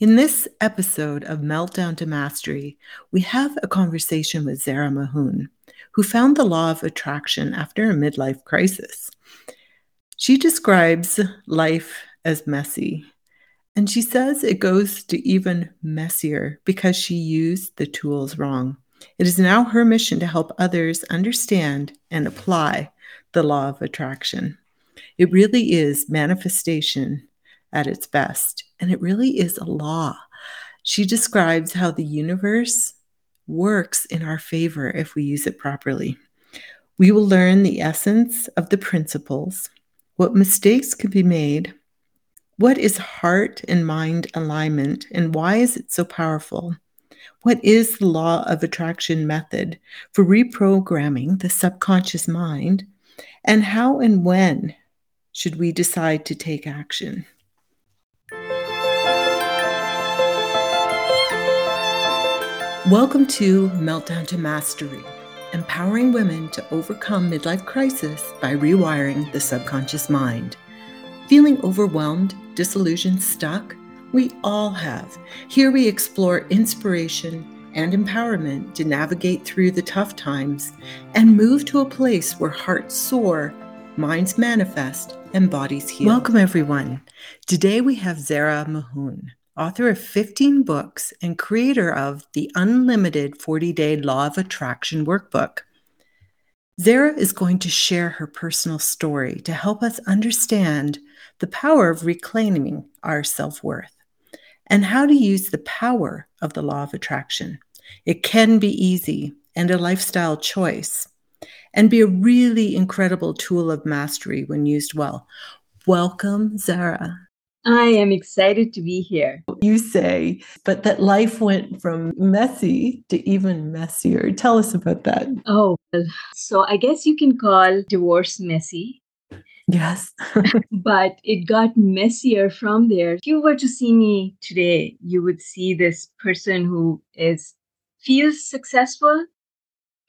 In this episode of Meltdown to Mastery, we have a conversation with Zehra Mahoon, who found the law of attraction after a midlife crisis. She describes life as messy, and she says it goes to even messier because she used the tools wrong. It is now her mission to help others understand and apply the law of attraction. It really is manifestation at its best. And it really is a law. She describes how the universe works in our favor if we use it properly. We will learn the essence of the principles, what mistakes can be made, what is heart and mind alignment, and why is it so powerful? What is the law of attraction method for reprogramming the subconscious mind? And how and when should we decide to take action? Welcome to Meltdown to Mastery, empowering women to overcome midlife crisis by rewiring the subconscious mind. Feeling overwhelmed, disillusioned, stuck? We all have. Here we explore inspiration and empowerment to navigate through the tough times and move to a place where hearts soar, minds manifest, and bodies heal. Welcome, everyone. Today we have Zehra Mahoon author of 15 books and creator of the Unlimited 40 Day Law of Attraction Workbook. Zehra is going to share her personal story to help us understand the power of reclaiming our self worth and how to use the power of the law of attraction. It can be easy and a lifestyle choice and be a really incredible tool of mastery when used well. Welcome, Zehra. I am excited to be here. You say, but that life went from messy to even messier. Tell us about that. Oh, so I guess you can call divorce messy. Yes. but it got messier from there. If you were to see me today, you would see this person who is feels successful,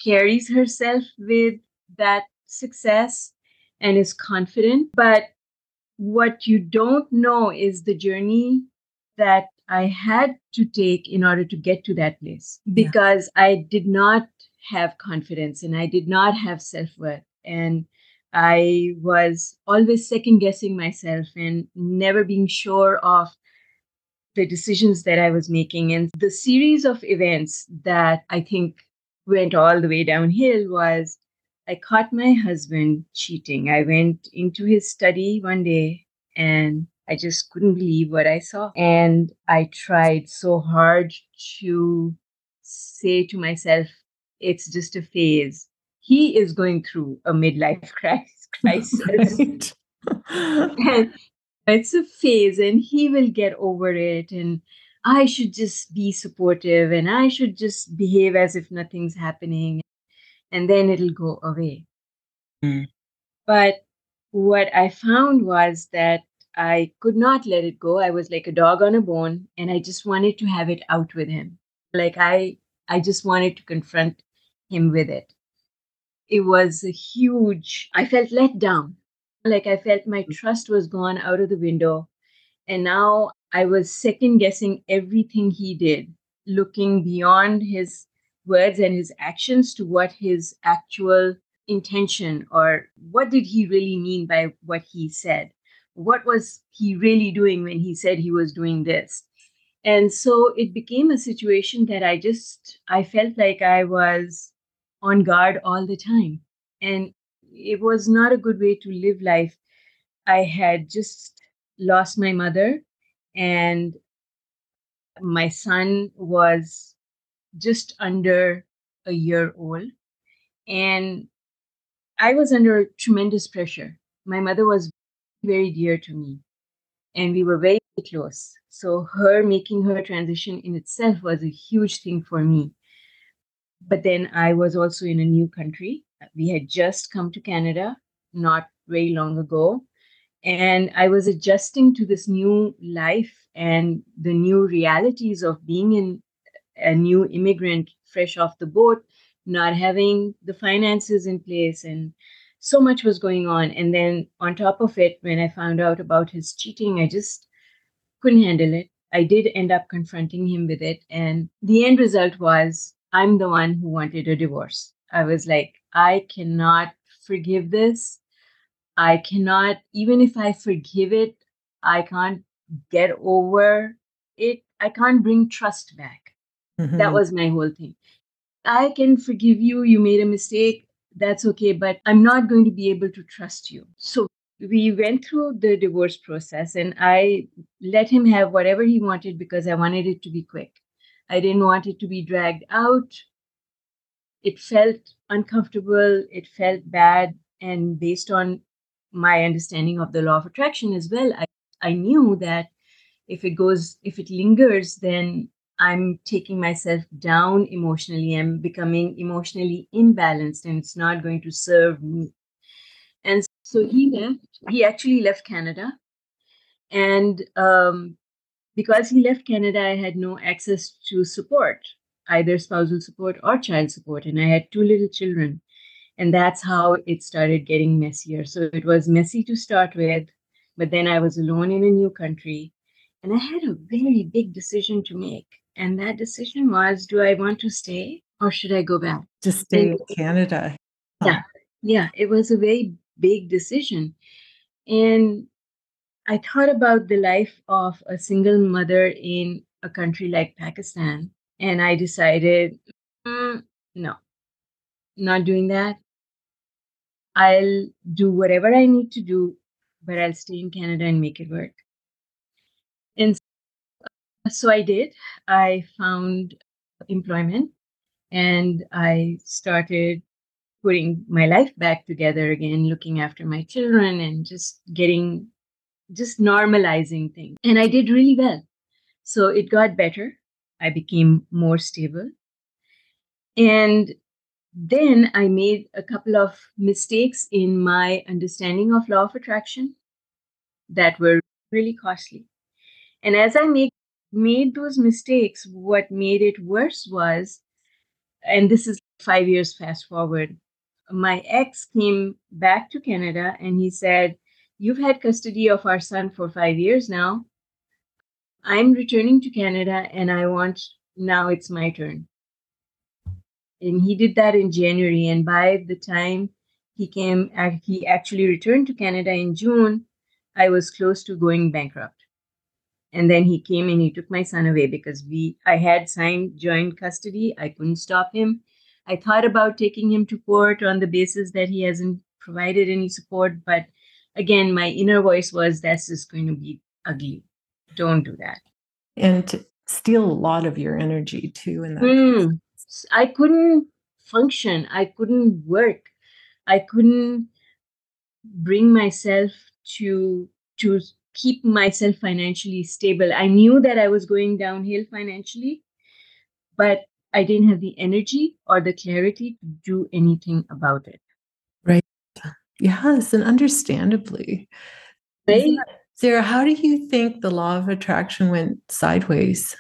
carries herself with that success and is confident, but what you don't know is the journey that I had to take in order to get to that place because yeah. I did not have confidence and I did not have self worth. And I was always second guessing myself and never being sure of the decisions that I was making. And the series of events that I think went all the way downhill was I caught my husband cheating. I went into his study one day and I just couldn't believe what I saw. And I tried so hard to say to myself, it's just a phase. He is going through a midlife crisis. and it's a phase, and he will get over it. And I should just be supportive and I should just behave as if nothing's happening and then it'll go away. Mm. But what I found was that I could not let it go. I was like a dog on a bone and I just wanted to have it out with him. Like I I just wanted to confront him with it. It was a huge I felt let down. Like I felt my mm. trust was gone out of the window and now I was second guessing everything he did, looking beyond his words and his actions to what his actual intention or what did he really mean by what he said? What was he really doing when he said he was doing this? And so it became a situation that i just i felt like i was on guard all the time. And it was not a good way to live life. I had just lost my mother and my son was just under a year old. And I was under tremendous pressure. My mother was very dear to me, and we were very close. So, her making her transition in itself was a huge thing for me. But then I was also in a new country. We had just come to Canada not very long ago. And I was adjusting to this new life and the new realities of being in a new immigrant fresh off the boat, not having the finances in place, and so much was going on. And then on top of it, when I found out about his cheating, I just couldn't handle it. I did end up confronting him with it. And the end result was I'm the one who wanted a divorce. I was like, I cannot forgive this. I cannot, even if I forgive it, I can't get over it. I can't bring trust back. Mm-hmm. That was my whole thing. I can forgive you. You made a mistake. That's okay. But I'm not going to be able to trust you. So we went through the divorce process and I let him have whatever he wanted because I wanted it to be quick. I didn't want it to be dragged out. It felt uncomfortable. It felt bad. And based on my understanding of the law of attraction as well, I, I knew that if it goes, if it lingers, then I'm taking myself down emotionally. I'm becoming emotionally imbalanced and it's not going to serve me. And so he left. He actually left Canada. And um, because he left Canada, I had no access to support, either spousal support or child support. And I had two little children. And that's how it started getting messier. So it was messy to start with, but then I was alone in a new country. And I had a very big decision to make. And that decision was do I want to stay or should I go back? To stay in Canada. Yeah. Yeah. It was a very big decision. And I thought about the life of a single mother in a country like Pakistan. And I decided, mm, no, not doing that. I'll do whatever I need to do, but I'll stay in Canada and make it work. And so I did. I found employment and I started putting my life back together again, looking after my children and just getting, just normalizing things. And I did really well. So it got better. I became more stable. And then I made a couple of mistakes in my understanding of law of attraction that were really costly. And as I make made those mistakes, what made it worse was, and this is five years fast forward, my ex came back to Canada and he said, You've had custody of our son for five years now. I'm returning to Canada and I want now it's my turn. And he did that in January. And by the time he came, uh, he actually returned to Canada in June, I was close to going bankrupt and then he came and he took my son away because we i had signed joint custody. I couldn't stop him. I thought about taking him to court on the basis that he hasn't provided any support but again my inner voice was that's just going to be ugly. Don't do that. And steal a lot of your energy too in that mm, i couldn't function. I couldn't work. I couldn't bring myself to to keep myself financially stable. I knew that I was going downhill financially, but I didn't have the energy or the clarity to do anything about it. Right. Yes, and understandably. Right. Zehra, how do you think the law of attraction went sideways?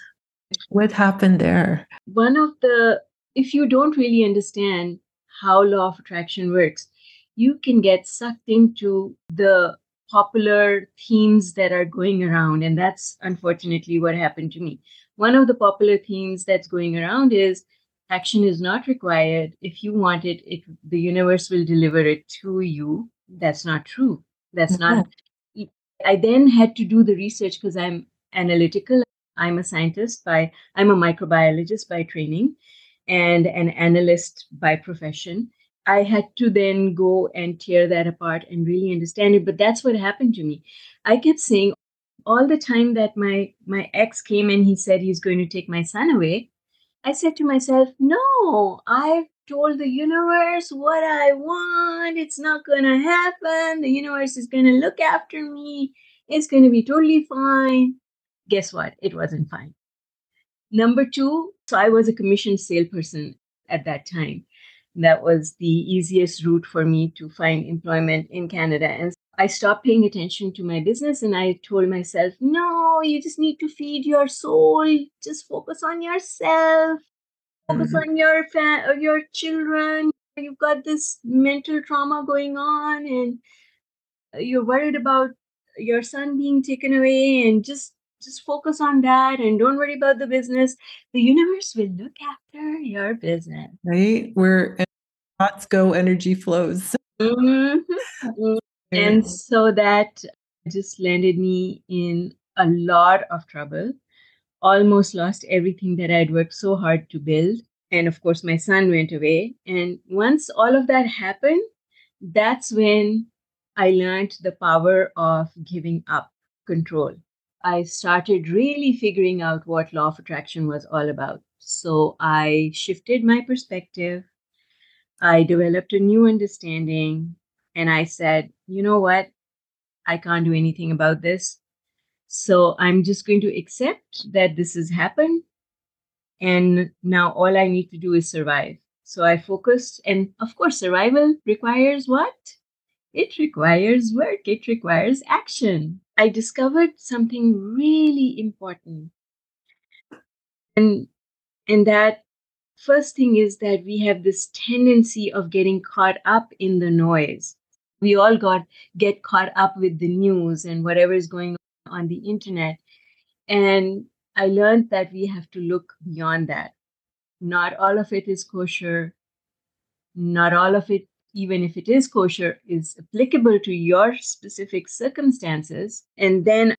What happened there? One of the, if you don't really understand how law of attraction works, you can get sucked into the popular themes that are going around. And that's unfortunately what happened to me. One of the popular themes that's going around is action is not required. If you want it, it the universe will deliver it to you. That's not true. That's mm-hmm. not. I then had to do the research because I'm analytical. I'm a scientist by, I'm a microbiologist by training and an analyst by profession. I had to then go and tear that apart and really understand it. But that's what happened to me. I kept saying all the time that my my ex came and he said he's going to take my son away. I said to myself, no, I've told the universe what I want. It's not going to happen. The universe is going to look after me. It's going to be totally fine. Guess what? It wasn't fine. Number two, so I was a commissioned salesperson at that time that was the easiest route for me to find employment in Canada. And I stopped paying attention to my business and I told myself, no, you just need to feed your soul. Just focus on yourself. Focus mm-hmm. on your fa- your children. You've got this mental trauma going on and you're worried about your son being taken away and just just focus on that and don't worry about the business. The universe will look after your business. Right? Where thoughts go, energy flows. Mm-hmm. And so that just landed me in a lot of trouble. Almost lost everything that I'd worked so hard to build. And of course, my son went away. And once all of that happened, that's when I learned the power of giving up control. I started really figuring out what law of attraction was all about. So I shifted my perspective. I developed a new understanding. And I said, you know what? I can't do anything about this. So I'm just going to accept that this has happened. And now all I need to do is survive. So I focused. And of course, survival requires what? It requires work, it requires action. I discovered something really important. And, and that first thing is that we have this tendency of getting caught up in the noise. We all got get caught up with the news and whatever is going on on the internet. And I learned that we have to look beyond that. Not all of it is kosher. Not all of it even if it is kosher, is applicable to your specific circumstances. And then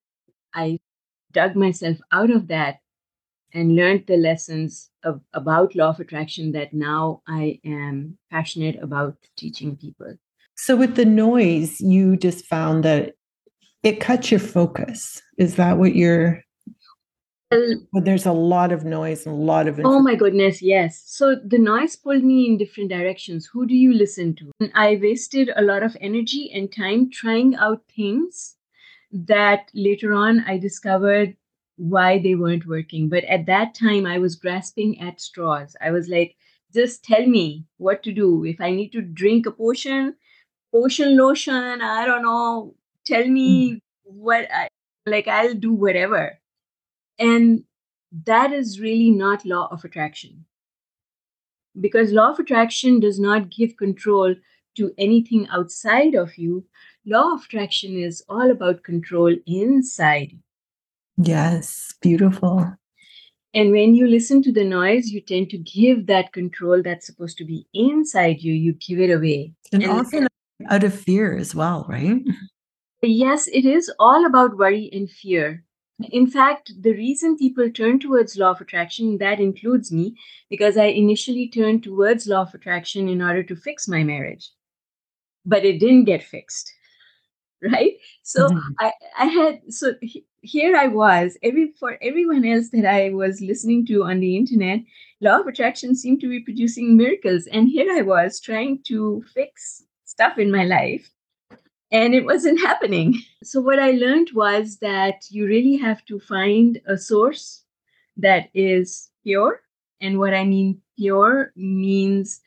I dug myself out of that and learned the lessons of, about law of attraction that now I am passionate about teaching people. So, with the noise, you just found that it cuts your focus. Is that what you're but there's a lot of noise and a lot of oh my goodness yes. So the noise pulled me in different directions. Who do you listen to? And i wasted a lot of energy and time trying out things that later on i discovered why they weren't working. But at that time i was grasping at straws. I was like just tell me what to do. If i need to drink a potion potion lotion i don't know. Tell me mm. what i like i'll do whatever and that is really not law of attraction. Because law of attraction does not give control to anything outside of you. Law of attraction is all about control inside. Yes, beautiful. And when you listen to the noise, you tend to give that control that's supposed to be inside you, you give it away. And, and often out of fear as well, right? Yes, it is all about worry and fear. In fact, the reason people turn towards law of attraction, that includes me, because I initially turned towards law of attraction in order to fix my marriage. But it didn't get fixed. Right? So mm-hmm. I, I had so here I was, every for everyone else that I was listening to on the internet, law of attraction seemed to be producing miracles. And here I was trying to fix stuff in my life and it wasn't happening. So, what I learned was that you really have to find a source that is pure. And what I mean pure means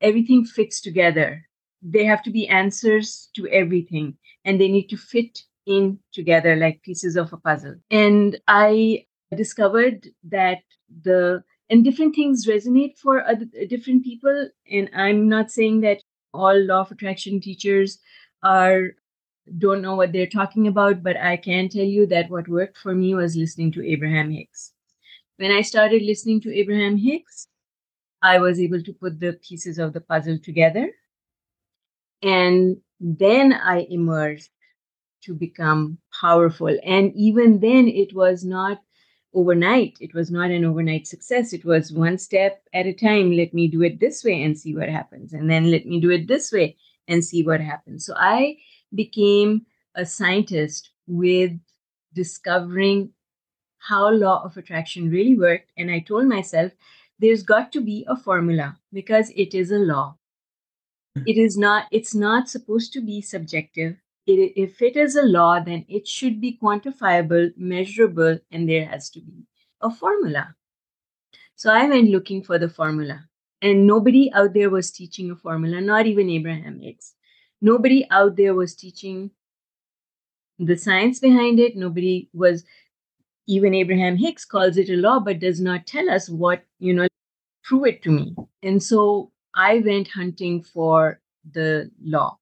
everything fits together. They have to be answers to everything, and they need to fit in together like pieces of a puzzle. And I discovered that the and different things resonate for other, different people. And I'm not saying that all law of attraction teachers are don't know what they're talking about, but I can tell you that what worked for me was listening to Abraham Hicks. When I started listening to Abraham Hicks, I was able to put the pieces of the puzzle together. And then I emerged to become powerful. And even then, it was not overnight. It was not an overnight success. It was one step at a time. Let me do it this way and see what happens. And then let me do it this way and see what happens. So I became a scientist with discovering how law of attraction really worked and I told myself there's got to be a formula because it is a law. Hmm. It is not it's not supposed to be subjective. It, if it is a law then it should be quantifiable, measurable and there has to be a formula. So I went looking for the formula and nobody out there was teaching a formula, not even Abraham Hicks. Nobody out there was teaching the science behind it. Nobody was, even Abraham Hicks calls it a law, but does not tell us what, you know, prove it to me. And so I went hunting for the law.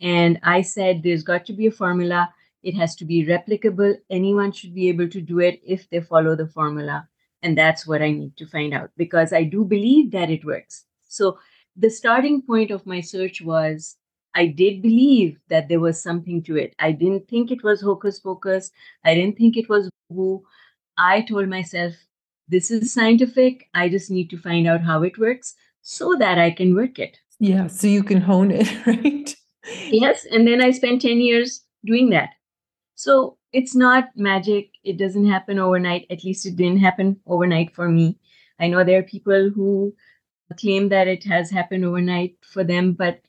And I said, there's got to be a formula. It has to be replicable. Anyone should be able to do it if they follow the formula. And that's what I need to find out because I do believe that it works. So the starting point of my search was I did believe that there was something to it. I didn't think it was hocus pocus. I didn't think it was woo. I told myself, this is scientific. I just need to find out how it works so that I can work it. Yeah, so you can hone it, right? Yes. And then I spent 10 years doing that. So it's not magic. It doesn't happen overnight. At least it didn't happen overnight for me. I know there are people who claim that it has happened overnight for them, but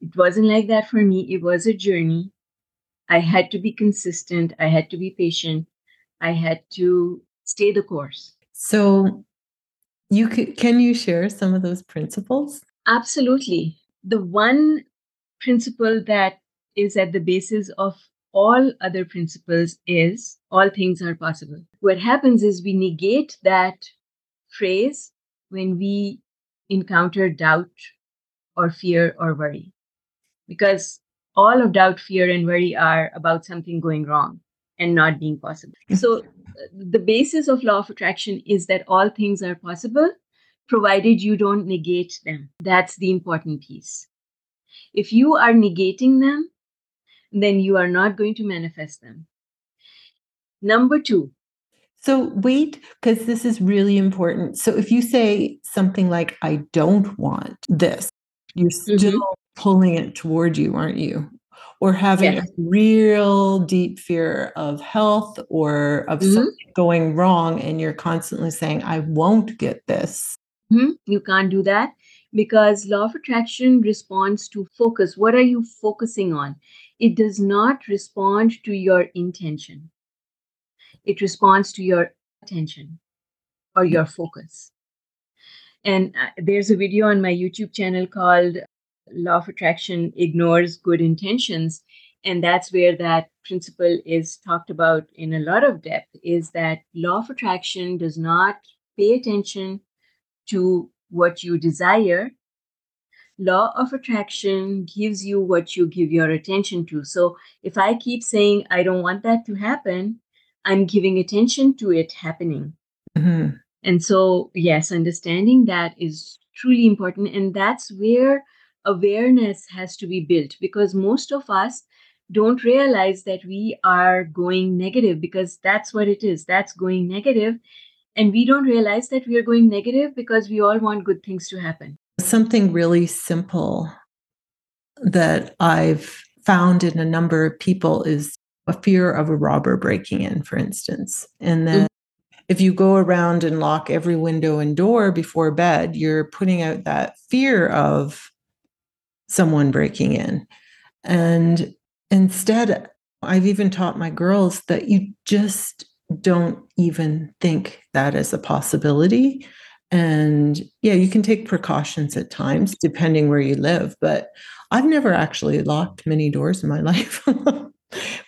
it wasn't like that for me. It was a journey. I had to be consistent. I had to be patient. I had to stay the course. So, you can, can you share some of those principles? Absolutely. The one principle that is at the basis of all other principles is all things are possible. What happens is we negate that phrase when we encounter doubt or fear or worry because all of doubt, fear, and worry are about something going wrong and not being possible. So, the basis of law of attraction is that all things are possible provided you don't negate them. That's the important piece. If you are negating them, then you are not going to manifest them. Number two. So, wait, because this is really important. So, if you say something like, I don't want this, you're still mm-hmm pulling it toward you, aren't you? Or having a real deep fear of health or of mm-hmm. something going wrong, and you're constantly saying, I won't get this. Mm-hmm. You can't do that because law of attraction responds to focus. What are you focusing on? It does not respond to your intention, it responds to your attention or your focus. And uh, there's a video on my YouTube channel called law of attraction ignores good intentions and that's where that principle is talked about in a lot of depth is that law of attraction does not pay attention to what you desire law of attraction gives you what you give your attention to. So if i keep saying i don't want that to happen i'm giving attention to it happening. Mm-hmm. and so yes understanding that is truly important and that's where awareness has to be built because most of us don't realize that we are going negative because that's what it is that's going negative and we don't realize that we are going negative because we all want good things to happen something really simple that i've found in a number of people is a fear of a robber breaking in for instance and then mm-hmm. if you go around and lock every window and door before bed you're putting out that fear of someone breaking in. And instead, I've even taught my girls that you just don't even think that is a possibility. And yeah, you can take precautions at times depending where you live, but I've never actually locked many doors in my life.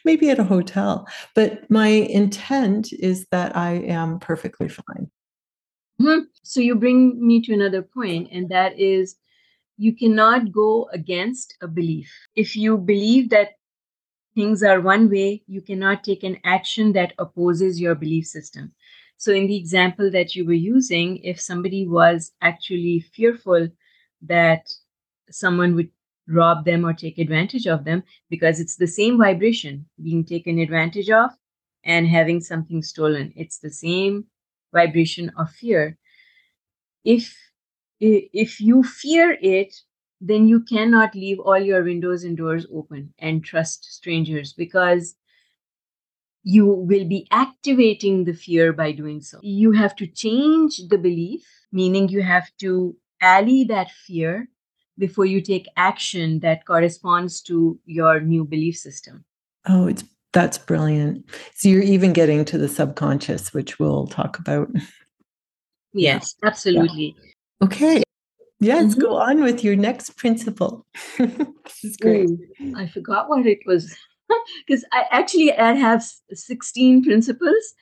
Maybe at a hotel, but my intent is that I am perfectly fine. Mm-hmm. So you bring me to another point, and that is you cannot go against a belief. If you believe that things are one way, you cannot take an action that opposes your belief system. So, in the example that you were using, if somebody was actually fearful that someone would rob them or take advantage of them, because it's the same vibration being taken advantage of and having something stolen, it's the same vibration of fear. If if you fear it, then you cannot leave all your windows and doors open and trust strangers because you will be activating the fear by doing so. You have to change the belief, meaning you have to allay that fear before you take action that corresponds to your new belief system. Oh, it's that's brilliant. So you're even getting to the subconscious, which we'll talk about. Yes, absolutely. Yeah. Okay. Yes, mm-hmm. go on with your next principle. this is great. Ooh, I forgot what it was because I actually I have 16 principles.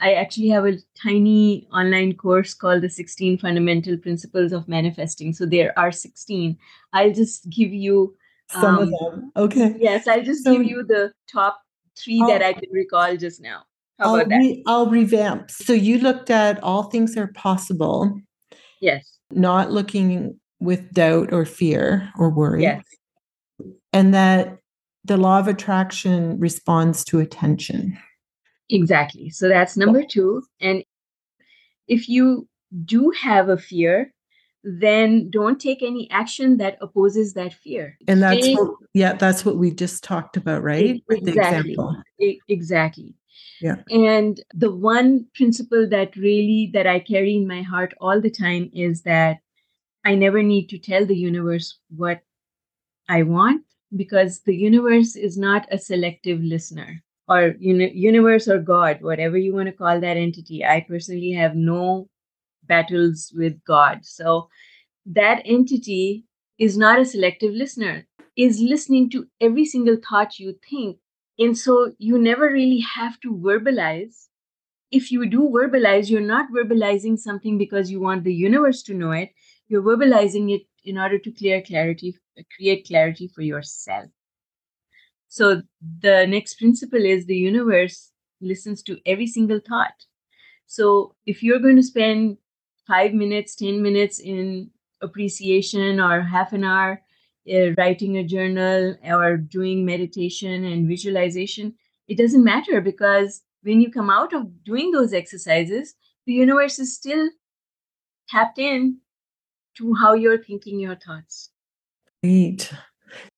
I actually have a tiny online course called the 16 Fundamental Principles of Manifesting. So there are 16. I'll just give you Some um, of them. Okay. Yes, I'll just so, give you the top 3 I'll, that I can recall just now. How I'll, re- I'll revamp. So you looked at all things are possible. Yes. Not looking with doubt or fear or worry. Yes. And that the law of attraction responds to attention. Exactly. So that's number two. And if you do have a fear, then don't take any action that opposes that fear. And that's Stay, what, yeah, that's what we just talked about, right? Exactly. Exactly. Yeah. And the one principle that really that I carry in my heart all the time is that I never need to tell the universe what I want because the universe is not a selective listener or uni- universe or God, whatever you want to call that entity. I personally have no battles with God. So that entity is not a selective listener, is listening to every single thought you think. And so you never really have to verbalize. If you do verbalize, you're not verbalizing something because you want the universe to know it. You're verbalizing it in order to clear clarity, create clarity for yourself. So the next principle is the universe listens to every single thought. So if you're going to spend five minutes, 10 minutes in appreciation or half an hour uh, writing a journal or doing meditation and visualization, it doesn't matter because when you come out of doing those exercises, the universe is still tapped in to how you're thinking your thoughts. Great.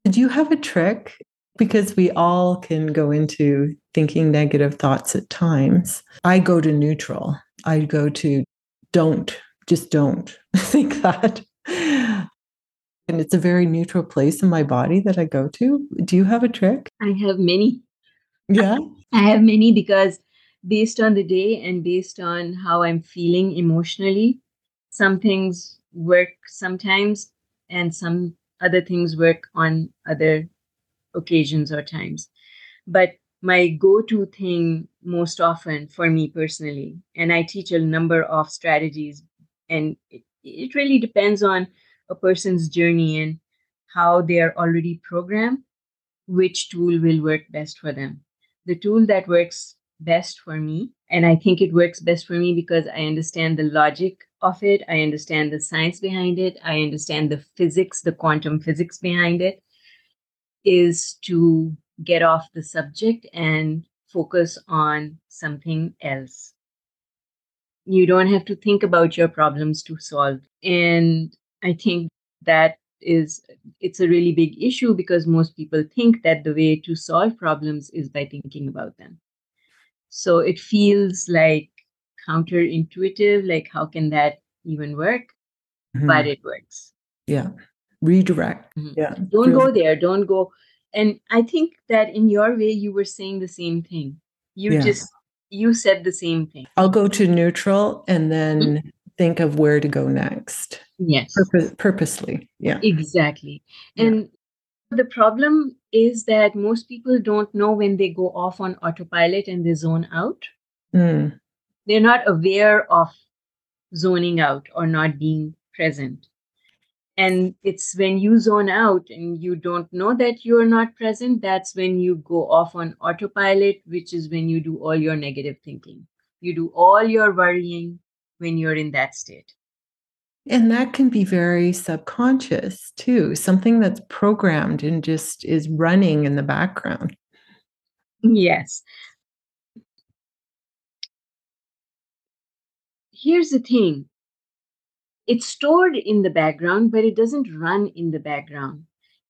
Did you have a trick? Because we all can go into thinking negative thoughts at times. I go to neutral. I go to don't, just don't think that. And it's a very neutral place in my body that I go to. Do you have a trick? I have many. Yeah. I have many because based on the day and based on how I'm feeling emotionally, some things work sometimes and some other things work on other occasions or times. But my go to thing most often for me personally, and I teach a number of strategies, and it, it really depends on a person's journey and how they are already programmed, which tool will work best for them. The tool that works best for me, and I think it works best for me because I understand the logic of it, I understand the science behind it, I understand the physics, the quantum physics behind it, is to get off the subject and focus on something else. You don't have to think about your problems to solve. And I think that is it's a really big issue because most people think that the way to solve problems is by thinking about them so it feels like counterintuitive like how can that even work? Mm-hmm. but it works. Yeah. Redirect. Mm-hmm. yeah. Don't go there. Don't go. And i think that in your way you were saying the same thing. You yeah. just you said the same thing. I'll go to neutral and then mm-hmm. think of where to go next. Yes. Purpose, purposely. Yeah. Exactly. And yeah. the problem is that most people don't know when they go off on autopilot and they zone out. Mm. They're not aware of zoning out or not being present and it's when you zone out and you don't know that you're not present that's when you go off on autopilot which is when you do all your negative thinking you do all your worrying when you're in that state and that can be very subconscious too, something that's programmed and just is running in the background. Yes. Here's the thing it's stored in the background, but it doesn't run in the background.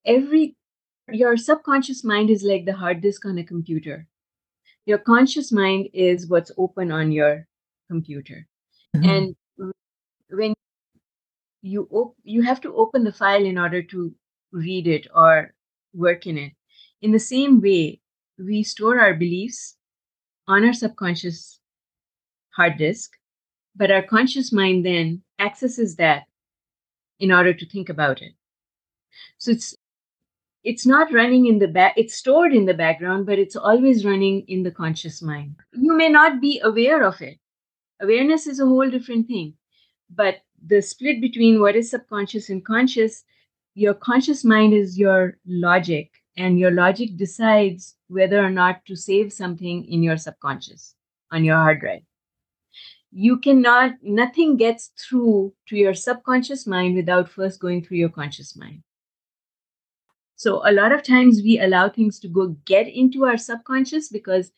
Every your subconscious mind is like the hard disk on a computer. Your conscious mind is what's open on your computer. Mm-hmm. And when you op- you have to open the file in order to read it or work in it in the same way we store our beliefs on our subconscious hard disk but our conscious mind then accesses that in order to think about it. So it's it's not running in the back it's stored in the background but it's always running in the conscious mind. You may not be aware of it. Awareness is a whole different thing. But the split between what is subconscious and conscious your conscious mind is your logic, and your logic decides whether or not to save something in your subconscious on your hard drive. You cannot, nothing gets through to your subconscious mind without first going through your conscious mind. So, a lot of times we allow things to go get into our subconscious because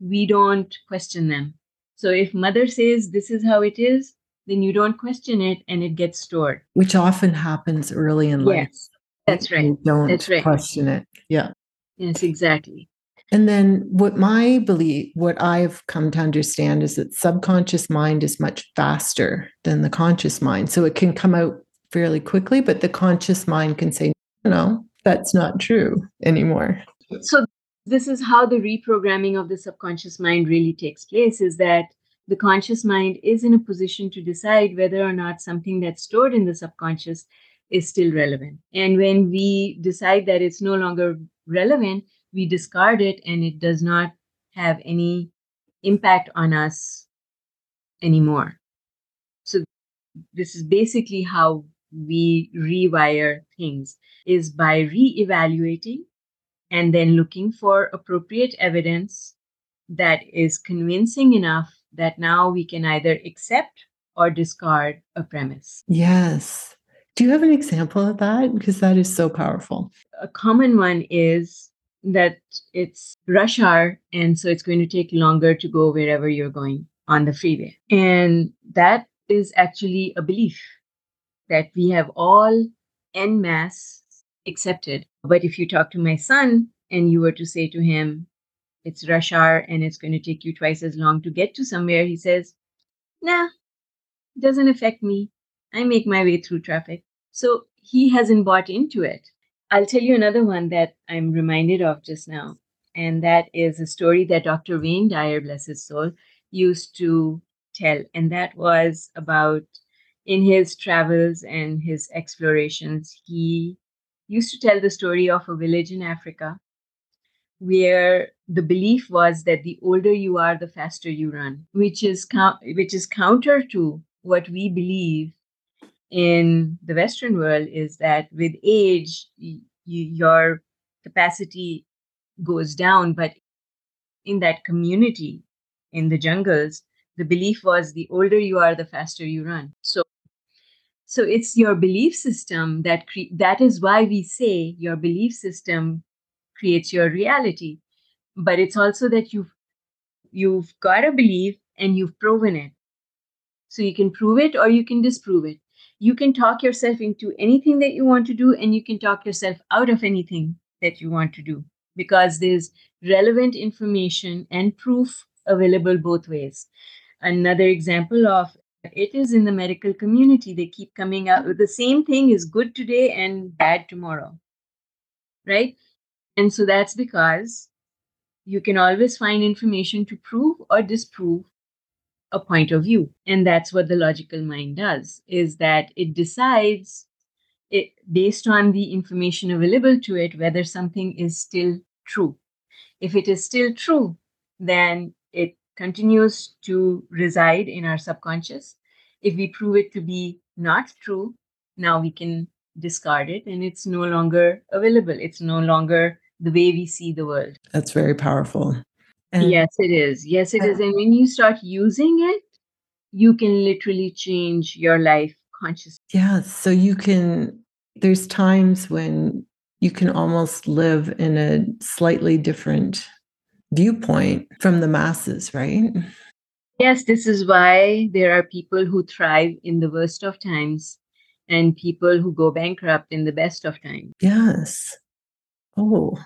we don't question them. So, if mother says this is how it is, then you don't question it and it gets stored. Which often happens early in life. Yes, that's right. You don't That's right. question it. Yeah. Yes, exactly. And then what my belief, what I've come to understand is that subconscious mind is much faster than the conscious mind. So it can come out fairly quickly, but the conscious mind can say, no, that's not true anymore. So this is how the reprogramming of the subconscious mind really takes place is that the conscious mind is in a position to decide whether or not something that's stored in the subconscious is still relevant. And when we decide that it's no longer relevant, we discard it and it does not have any impact on us anymore. So this is basically how we rewire things is by re-evaluating and then looking for appropriate evidence that is convincing enough that now we can either accept or discard a premise. Yes. Do you have an example of that? Because that is so powerful. A common one is that it's rush hour, and so it's going to take longer to go wherever you're going on the freeway. And that is actually a belief that we have all en masse accepted. But if you talk to my son and you were to say to him, it's rush hour and it's going to take you twice as long to get to somewhere, he says, nah, it doesn't affect me. I make my way through traffic. So he hasn't bought into it. I'll tell you another one that I'm reminded of just now. And that is a story that Dr. Wayne Dyer, bless his soul, used to tell. And that was about in his travels and his explorations, he used to tell the story of a village in Africa where the belief was that the older you are, the faster you run, which is which is counter to what we believe in the Western world. Is that with age, y- your capacity goes down, but in that community, in the jungles, the belief was the older you are, the faster you run. So so it's your belief system that cre- that is why we say your belief system creates your reality but it's also that you've you've got a belief and you've proven it so you can prove it or you can disprove it you can talk yourself into anything that you want to do and you can talk yourself out of anything that you want to do because there's relevant information and proof available both ways. Another example of it is in the medical community. They keep coming out with the same thing is good today and bad tomorrow right? And so that's because you can always find information to prove or disprove a point of view. And that's what the logical mind does, is that it decides it based on the information available to it whether something is still true. If it is still true, then it continues to reside in our subconscious. If we prove it to be not true, now we can discard it and it's no longer available. It's no longer the way we see the world. That's very powerful. And yes, it is. Yes, it is. And when you start using it, you can literally change your life consciously. Yeah. So you can, there's times when you can almost live in a slightly different viewpoint from the masses, right? Yes, this is why there are people who thrive in the worst of times and people who go bankrupt in the best of times. Yes. Oh,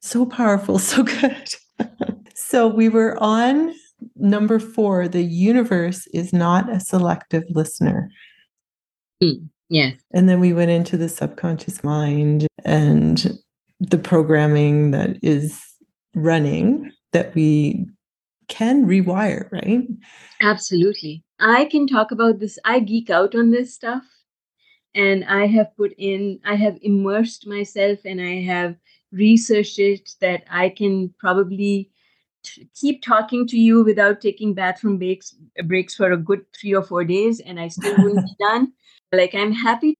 so powerful, so good. so we were on number four the universe is not a selective listener. Mm, yes. And then we went into the subconscious mind and the programming that is running that we can rewire, right? Absolutely. I can talk about this. I geek out on this stuff and I have put in, I have immersed myself and I have researched it that I can probably keep talking to you without taking bathroom breaks breaks for a good three or four days, and I still wouldn't be done. Like I'm happy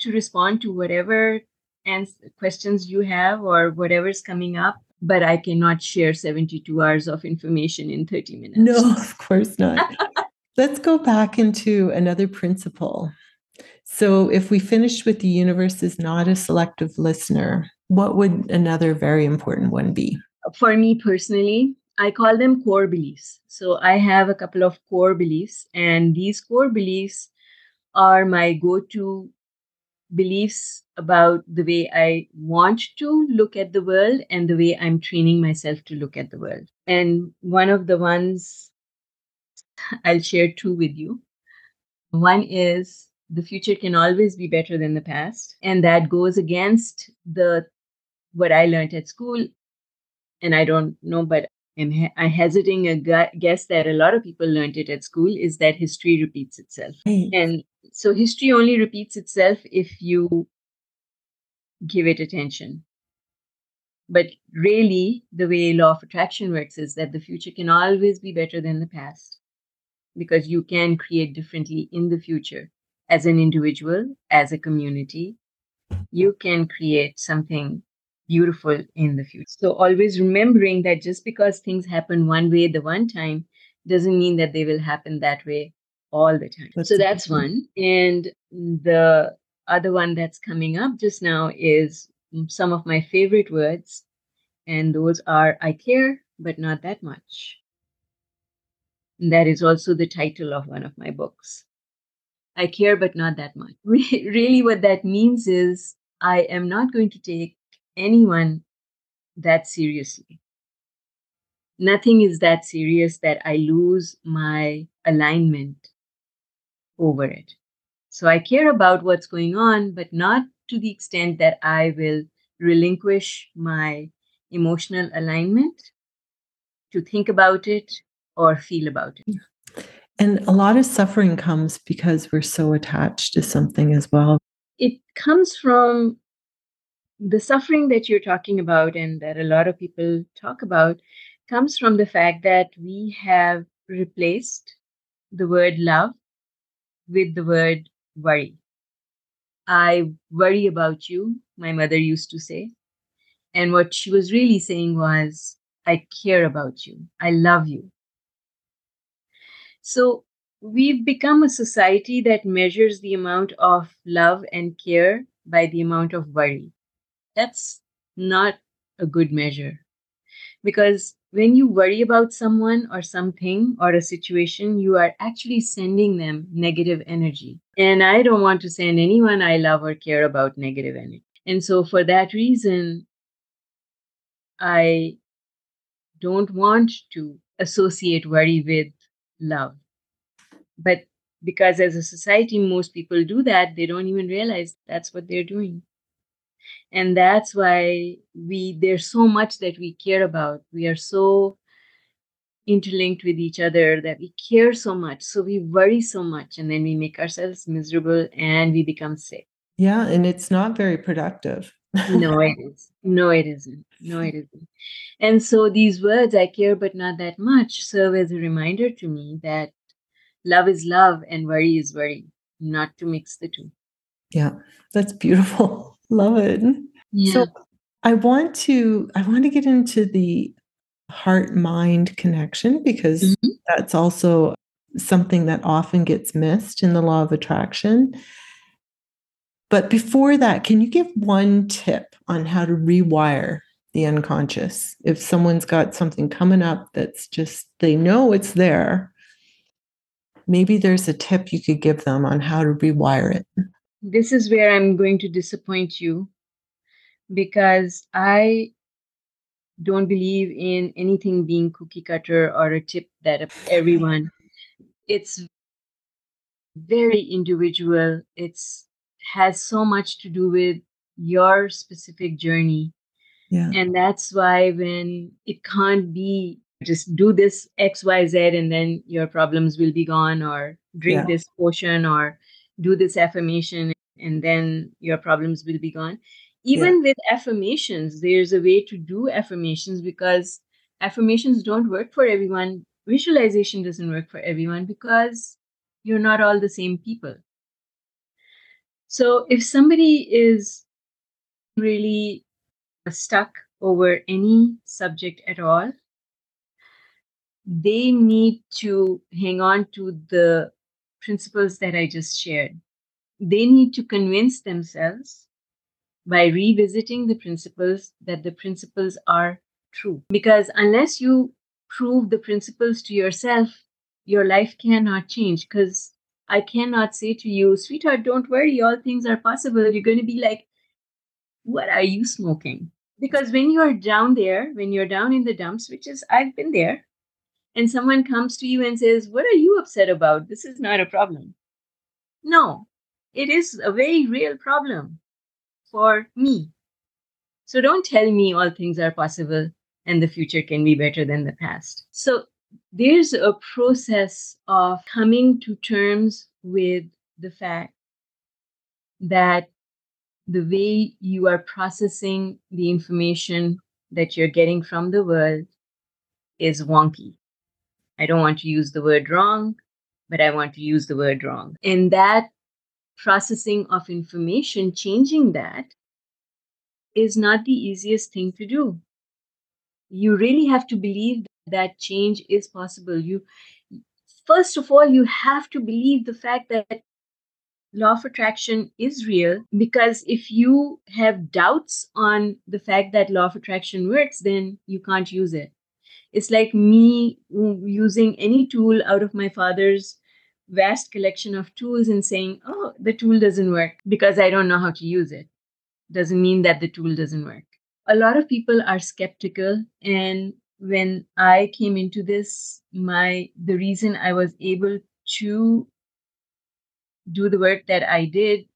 to respond to whatever and questions you have or whatever's coming up but i cannot share 72 hours of information in 30 minutes. No of course not. Let's go back into another principle. So if we finished with the universe is not a selective listener what would another very important one be? For me personally I call them core beliefs. So I have a couple of core beliefs, and these core beliefs are my go to beliefs about the way I want to look at the world and the way I'm training myself to look at the world. And one of the ones I'll share two with you. One is the future can always be better than the past. And that goes against the what I learned at school. And I don't know, but I'm, I'm hesitating a guess that a lot of people learned it at school is that history repeats itself. Right. And so history only repeats itself if you give it attention. But really, the way law of attraction works is that the future can always be better than the past because you can create differently in the future as an individual, as a community. You can create something beautiful in the future. So always remembering that just because things happen one way the one time doesn't mean that they will happen that way all the time. That's so that's one. And the other one that's coming up just now is some of my favorite words. And those are I care, but not that much. And that is also the title of one of my books. I care, but not that much. really, what that means is I am not going to take anyone that seriously. Nothing is that serious that I lose my alignment over it. So I care about what's going on, but not to the extent that I will relinquish my emotional alignment to think about it or feel about it. And a lot of suffering comes because we're so attached to something as well. It comes from the suffering that you're talking about and that a lot of people talk about comes from the fact that we have replaced the word love with the word worry. I worry about you, my mother used to say. And what she was really saying was, I care about you. I love you. So we've become a society that measures the amount of love and care by the amount of worry that's not a good measure because when you worry about someone or something or a situation, you are actually sending them negative energy. And I don't want to send anyone I love or care about negative energy. And so, for that reason, I don't want to associate worry with love. But because as a society, most people do that, they don't even realize that's what they're doing and that's why we there's so much that we care about. We are so interlinked with each other that we care so much. So we worry so much and then we make ourselves miserable and we become sick. Yeah and it's not very productive. No it is. No it isn't. No it isn't. And so these words i care but not that much serve as a reminder to me that love is love and worry is worry not to mix the two. Yeah that's beautiful Love it. Yeah. So I want to I want to get into the heart mind connection because mm-hmm. that's also something that often gets missed in the law of attraction. But before that, can you give one tip on how to rewire the unconscious? If someone's got something coming up that's just, they know it's there, maybe there's a tip you could give them on how to rewire it this is where I'm going to disappoint you because I don't believe in anything being cookie cutter or a tip that everyone. It's very individual. It's has so much to do with your specific journey. Yeah. And that's why when it can't be just do this XYZ and then your problems will be gone or drink yeah. this potion or do this affirmation and then your problems will be gone. Even yeah. with affirmations there's a way to do affirmations because affirmations don't work for everyone. Visualization doesn't work for everyone because you're not all the same people. So if somebody is really stuck over any subject at all, they need to hang on to the principles that I just shared. They need to convince themselves by revisiting the principles that the principles are true. Because unless you prove the principles to yourself, your life cannot change. Because I cannot say to you, sweetheart, don't worry, all things are possible. You're going to be like, what are you smoking? Because when you're down there, when you're down in the dumps, which is, I've been there, and someone comes to you and says, What are you upset about? This is not a problem. No, it is a very real problem for me. So don't tell me all things are possible and the future can be better than the past. So there's a process of coming to terms with the fact that the way you are processing the information that you're getting from the world is wonky. I don't want to use the word wrong, but I want to use the word wrong. And that processing of information, changing that, is not the easiest thing to do. You really have to believe that change is possible. You first of all, you have to believe the fact that law of attraction is real because if you have doubts on the fact that law of attraction works, then you can't use it. It's like me mm, using any tool out of my father's vast collection of tools and saying, oh, the tool doesn't work because I don't know how to use it. Doesn't mean that the tool doesn't work. A lot of people are skeptical. And when I came into this, my the reason I was able to do the work that I did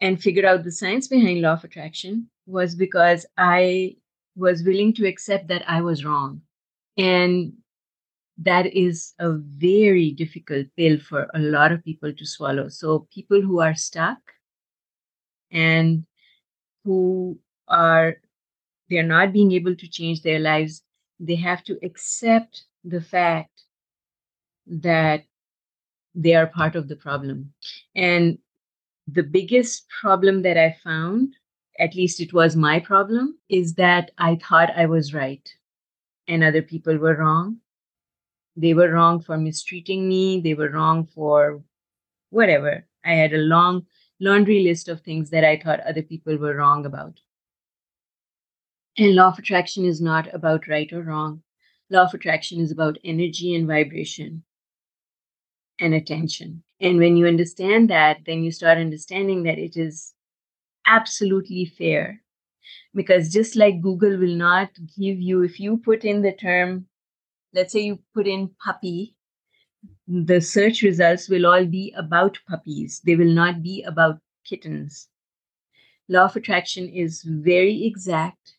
and figure out the science behind law of attraction was because I was willing to accept that I was wrong. And that is a very difficult pill for a lot of people to swallow. So, people who are stuck and who are they're not being able to change their lives, they have to accept the fact that they are part of the problem. And the biggest problem that I found at least it was my problem, is that I thought I was right and other people were wrong. They were wrong for mistreating me, they were wrong for whatever. I had a long laundry list of things that I thought other people were wrong about. And law of attraction is not about right or wrong. Law of attraction is about energy and vibration and attention. And when you understand that, then you start understanding that it is absolutely fair. Because just like google will not give you if you put in the term let's say you put in puppy the search results will all be about puppies. They will not be about kittens. Law of attraction is very exact.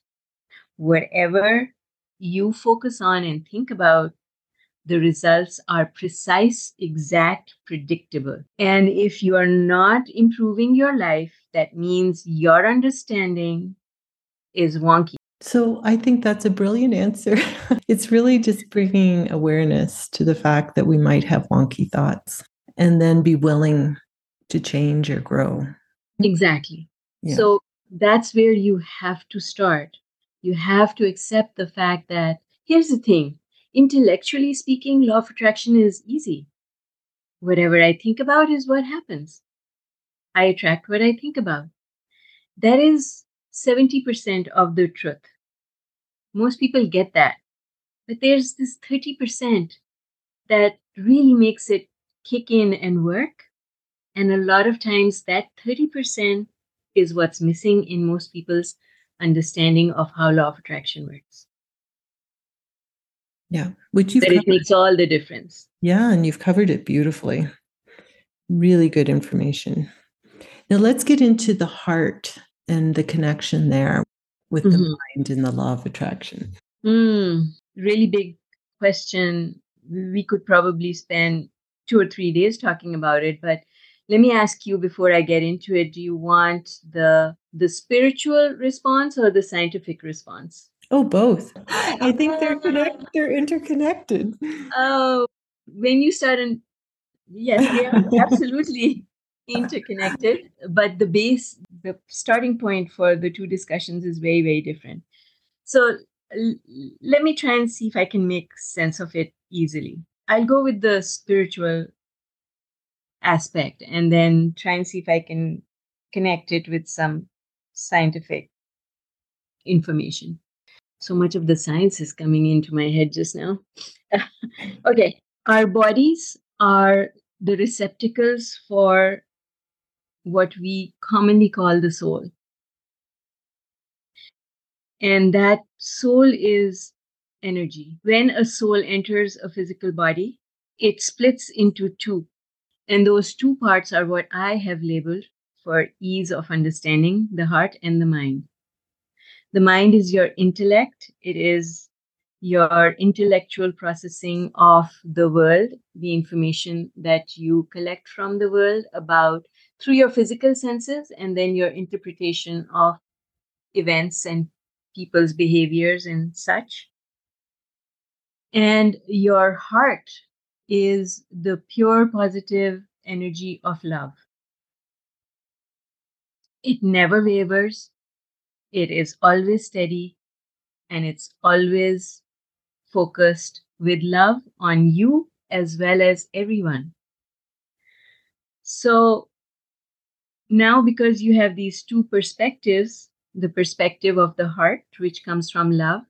Whatever you focus on and think about the results are precise, exact, predictable. And if you are not improving your life, that means your understanding is wonky. So I think that's a brilliant answer. it's really just bringing awareness to the fact that we might have wonky thoughts and then be willing to change or grow. Exactly. Yeah. So that's where you have to start. You have to accept the fact that here's the thing intellectually speaking, law of attraction is easy. Whatever I think about is what happens. I attract what I think about. That is 70% of the truth. Most people get that. But there's this 30% that really makes it kick in and work. And a lot of times, that 30% is what's missing in most people's understanding of how law of attraction works. Yeah, which you but it makes all the difference. Yeah, and you've covered it beautifully. Really good information. Now let's get into the heart and the connection there with mm-hmm. the mind and the law of attraction. Mm, really big question. We could probably spend two or three days talking about it, but let me ask you before I get into it: Do you want the the spiritual response or the scientific response? Oh, both. I think they're connect ah. they're interconnected. Oh, when you start in yes, yeah, absolutely. interconnected, but the base, the starting point for the two discussions is very, very different. So l- let me try and see if I can make sense of it easily. I'll go with the spiritual aspect and then try and see if I can connect it with some scientific information. So much of the science is coming into my head just now. okay, our bodies are the receptacles for what we commonly call the soul. And that soul is energy. When a soul enters a physical body, it splits into two. And those two parts are what I have labeled for ease of understanding the heart and the mind. The mind is your intellect, it is your intellectual processing of the world, the information that you collect from the world about through your physical senses, and then your interpretation of events and people's behaviors and such. And your heart is the pure positive energy of love. It never wavers, it is always steady, and it's always focused with love on you as well as everyone. So now, because you have these two perspectives the perspective of the heart, which comes from love,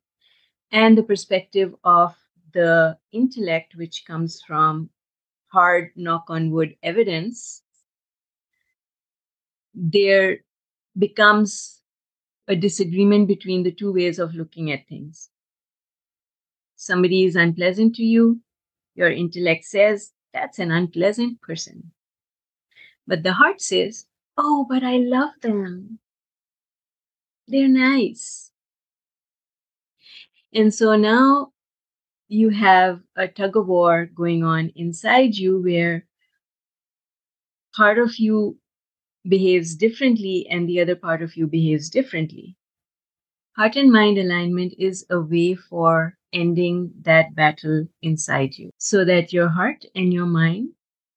and the perspective of the intellect, which comes from hard knock on wood evidence, there becomes a disagreement between the two ways of looking at things. Somebody is unpleasant to you, your intellect says, that's an unpleasant person. But the heart says, oh, but I love them. They're nice. And so now you have a tug of war going on inside you where part of you behaves differently and the other part of you behaves differently. Heart and mind alignment is a way for ending that battle inside you so that your heart and your mind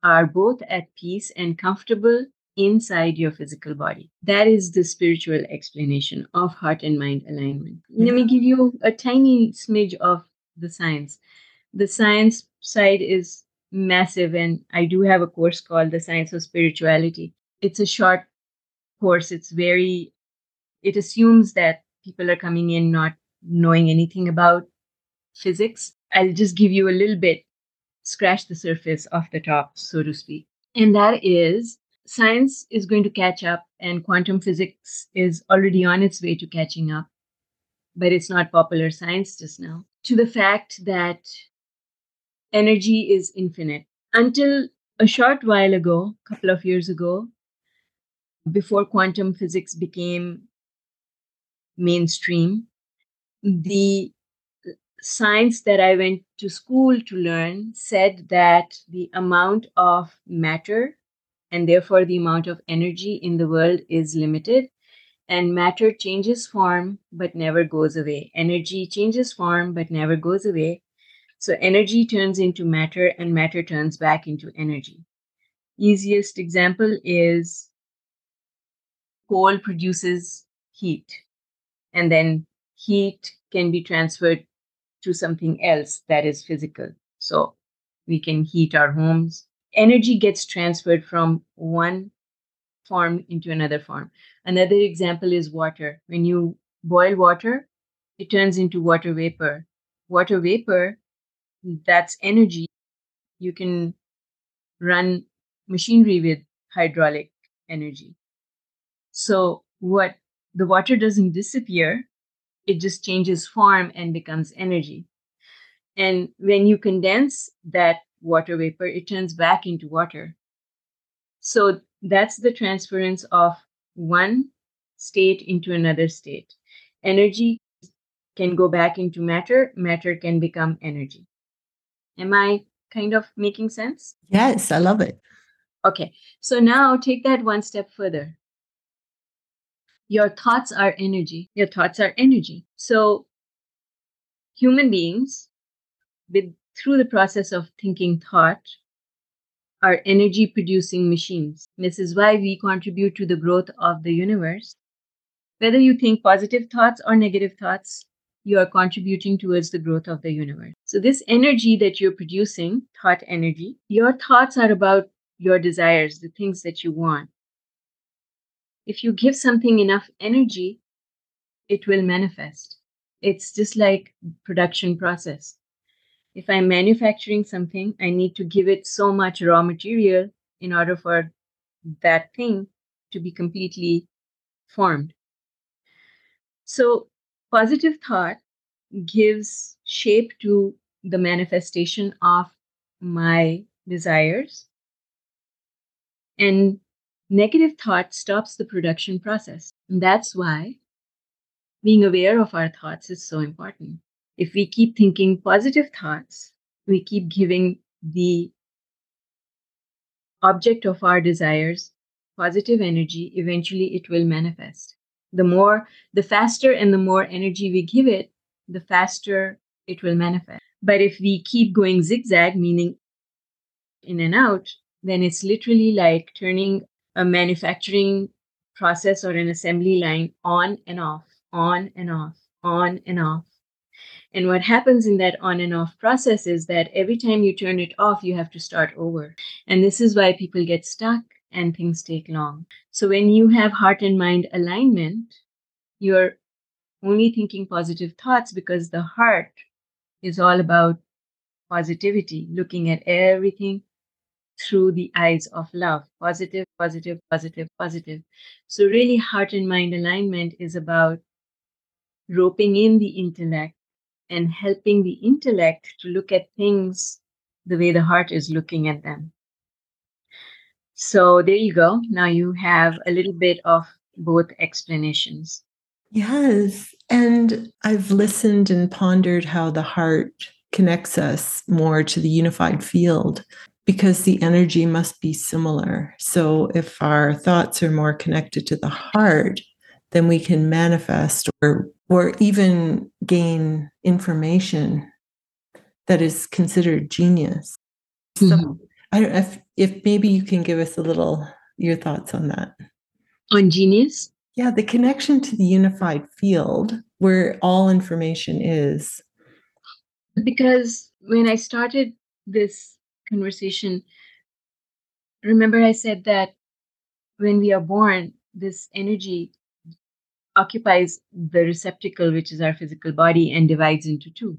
are both at peace and comfortable inside your physical body. That is the spiritual explanation of heart and mind alignment. Mm-hmm. Let me give you a tiny smidge of the science. The science side is massive, and I do have a course called The Science of Spirituality. It's a short course, it's very, it assumes that people are coming in not knowing anything about physics. I'll just give you a little bit, scratch the surface off the top, so to speak. And that is science is going to catch up, and quantum physics is already on its way to catching up, but it's not popular science just now, to the fact that energy is infinite. Until a short while ago, a couple of years ago, before quantum physics became mainstream, the science that I went to school to learn said that the amount of matter and therefore the amount of energy in the world is limited. And matter changes form but never goes away. Energy changes form but never goes away. So energy turns into matter and matter turns back into energy. Easiest example is coal produces heat, and then heat can be transferred to something else that is physical. So we can heat our homes, energy gets transferred from one form into another form. Another example is water. When you boil water, it turns into water vapor. Water vapor, that's energy. You can run machinery with hydraulic energy. So, what the water doesn't disappear, it just changes form and becomes energy. And when you condense that water vapor, it turns back into water. So that's the transference of one state into another state. Energy can go back into matter, matter can become energy. Am I kind of making sense? Yes, I love it. Okay, so now take that one step further. Your thoughts are energy. Your thoughts are energy. So, human beings, with through the process of thinking thought are energy producing machines. This is why we contribute to the growth of the universe. Whether you think positive thoughts or negative thoughts, you are contributing towards the growth of the universe. So, this energy that you're producing, thought energy, your thoughts are about your desires, the things that you want. If you give something enough energy, it will manifest. It's just like production process. If I'm manufacturing something, I need to give it so much raw material in order for that thing to be completely formed. So, positive thought gives shape to the manifestation of my desires, and negative thought stops the production process. And that's why being aware of our thoughts is so important. If we keep thinking positive thoughts, we keep giving the object of our desires positive energy, eventually it will manifest the more the faster and the more energy we give it the faster it will manifest but if we keep going zigzag meaning in and out then it's literally like turning a manufacturing process or an assembly line on and off on and off on and off and what happens in that on and off process is that every time you turn it off, you have to start over. And this is why people get stuck and things take long. So when you have heart and mind alignment, you're only thinking positive thoughts because the heart is all about positivity, looking at everything through the eyes of love positive, positive, positive, positive. So, really, heart and mind alignment is about roping in the intellect and helping the intellect to look at things the way the heart is looking at them. So there you go. Now you have a little bit of both explanations. Yes. And I've listened and pondered how the heart connects us more to the unified field because the energy must be similar. So if our thoughts are more connected to the heart, then we can manifest or or even gain information that is considered genius. Mm-hmm. So I don't know if, if maybe you can give us a little your thoughts on that. On genius? Yeah, the connection to the unified field where all information is. Because when I started this conversation, remember I said that when we are born, this energy occupies the receptacle, which is our physical body, and divides into two.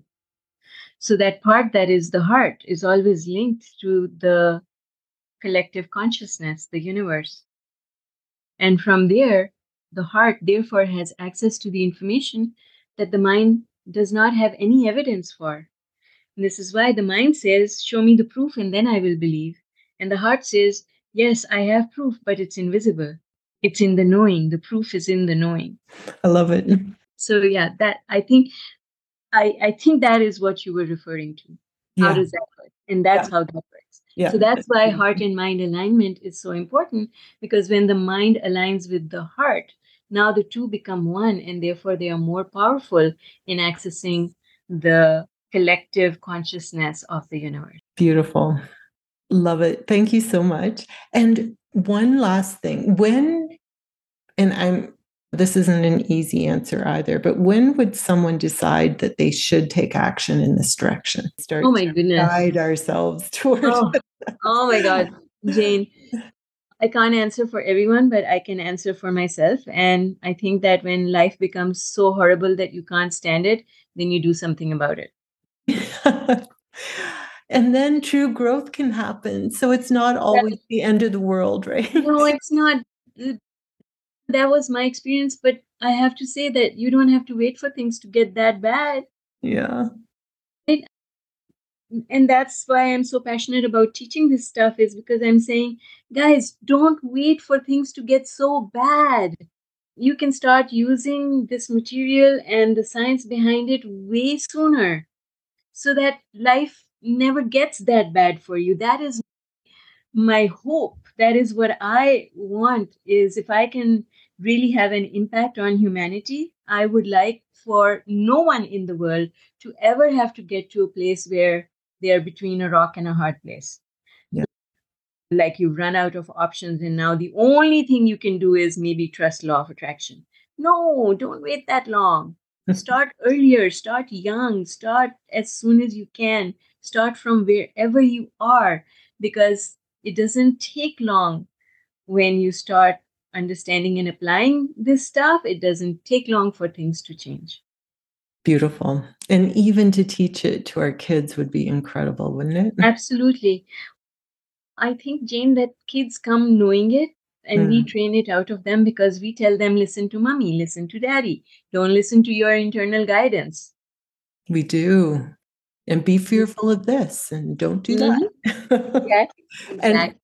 So that part that is the heart is always linked to the collective consciousness, the universe. And from there, the heart therefore has access to the information that the mind does not have any evidence for. And this is why the mind says, Show me the proof and then I will believe. And the heart says, Yes, I have proof, but it's invisible. It's in the knowing. The proof is in the knowing. I love it. So yeah, that I think I, I think that is what you were referring to. Yeah. How does that work? And that's yeah. how that works. Yeah. So that's why heart and mind alignment is so important because when the mind aligns with the heart, now the two become one and therefore they are more powerful in accessing the collective consciousness of the universe. Beautiful. Love it. Thank you so much. And one last thing. When and I'm this isn't an easy answer either, but when would someone decide that they should take action in this direction? Start oh my goodness. guide ourselves towards. Oh, oh my God, Jayne. I can't answer for everyone, but I can answer for myself. And I think that when life becomes so horrible that you can't stand it, then you do something about it. and then true growth can happen. So it's not always the end of the world, right? no, it's not that was my experience but i have to say that you don't have to wait for things to get that bad. Yeah. It, and that's why i'm so passionate about teaching this stuff is because i'm saying guys don't wait for things to get so bad. You can start using this material and the science behind it way sooner so that life never gets that bad for you that is my hope that is what i want is if i can really have an impact on humanity, I would like for no one in the world to ever have to get to a place where they are between a rock and a hard place. Yeah. like you've run out of options and now the only thing you can do is maybe trust law of attraction no don't wait that long start earlier start young start as soon as you can. Start from wherever you are because it doesn't take long when you start understanding and applying this stuff. It doesn't take long for things to change. Beautiful. And even to teach it to our kids would be incredible wouldn't it? Absolutely. I think, Jayne, that kids come knowing it and mm. we train it out of them because we tell them, listen to mommy, listen to daddy, don't listen to your internal guidance. We do. And be fearful of this and don't do mm-hmm. that. yeah, exactly.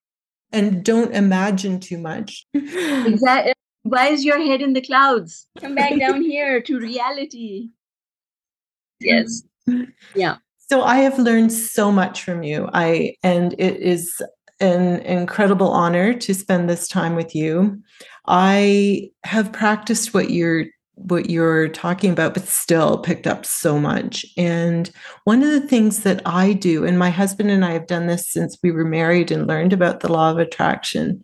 and, and don't imagine too much. Exactly. Why is your head in the clouds? Come back down here to reality. Yes. Yeah. So I have learned so much from you. I and it is an incredible honor to spend this time with you. I have practiced what you're what you're talking about, but still picked up so much. And one of the things that I do, and my husband and I have done this since we were married and learned about the law of attraction,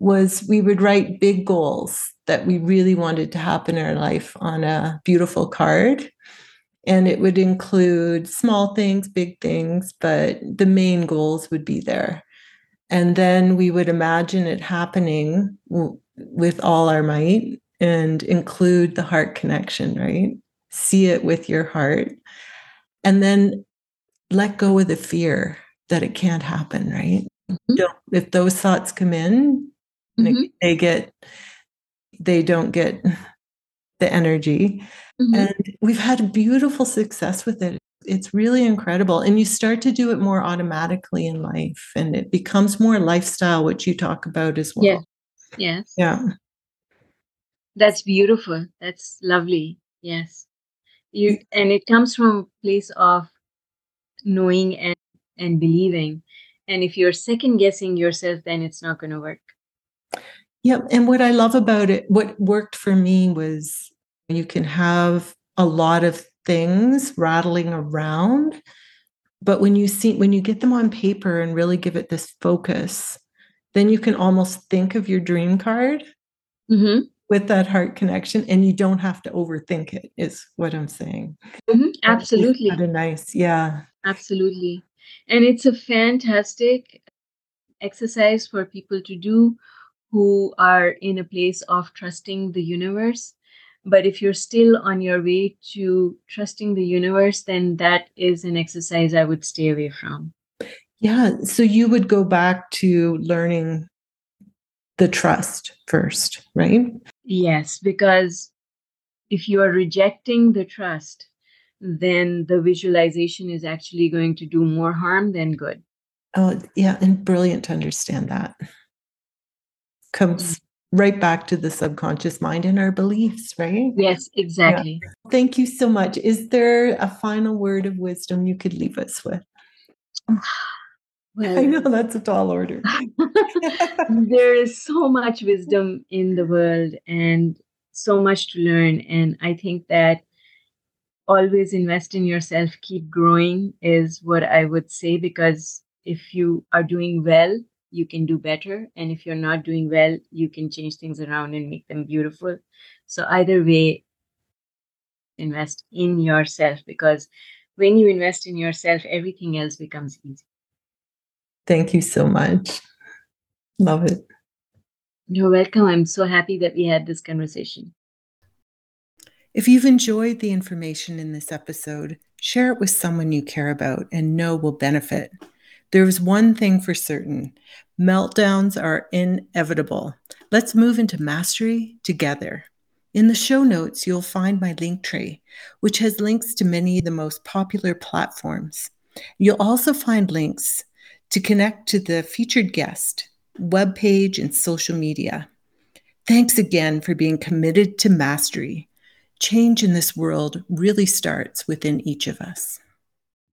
was we would write big goals that we really wanted to happen in our life on a beautiful card. And it would include small things, big things, but the main goals would be there. And then we would imagine it happening w- with all our might and include the heart connection, right? See it with your heart. And then let go of the fear that it can't happen, right? Mm-hmm. If those thoughts come in, mm-hmm. they, get, they don't get the energy. Mm-hmm. And we've had beautiful success with it it's really incredible and you start to do it more automatically in life and it becomes more lifestyle which you talk about as well. Yeah yes. Yeah. That's beautiful. That's lovely. Yes. You and it comes from a place of knowing and and believing. And if you're second guessing yourself then it's not going to work. Yeah and what i love about it what worked for me was you can have a lot of things rattling around. But when you see when you get them on paper and really give it this focus then you can almost think of your dream card mm-hmm. with that heart connection and you don't have to overthink it is what i'm saying. Mm-hmm. absolutely. kind of nice yeah. Absolutely. And it's a fantastic exercise for people to do who are in a place of trusting the universe but if you're still on your way to trusting the universe, then that is an exercise I would stay away from. Yeah. So you would go back to learning the trust first, right? Yes, because if you are rejecting the trust, then the visualization is actually going to do more harm than good. Oh, yeah. And brilliant to understand that. Comes mm. Right back to the subconscious mind and our beliefs, right? Yes, exactly. Yeah. Thank you so much. Is there a final word of wisdom you could leave us with? Well, I know that's a tall order. there is so much wisdom in the world and so much to learn. And I think that always invest in yourself, keep growing is what I would say, because if you are doing well, you can do better. And if you're not doing well, you can change things around and make them beautiful. So, either way, invest in yourself because when you invest in yourself, everything else becomes easy. Thank you so much. Love it. You're welcome. I'm so happy that we had this conversation. If you've enjoyed the information in this episode, share it with someone you care about and know will benefit. There is one thing for certain meltdowns are inevitable. Let's move into mastery together. In the show notes, you'll find my link tree, which has links to many of the most popular platforms. You'll also find links to connect to the featured guest, webpage, and social media. Thanks again for being committed to mastery. Change in this world really starts within each of us.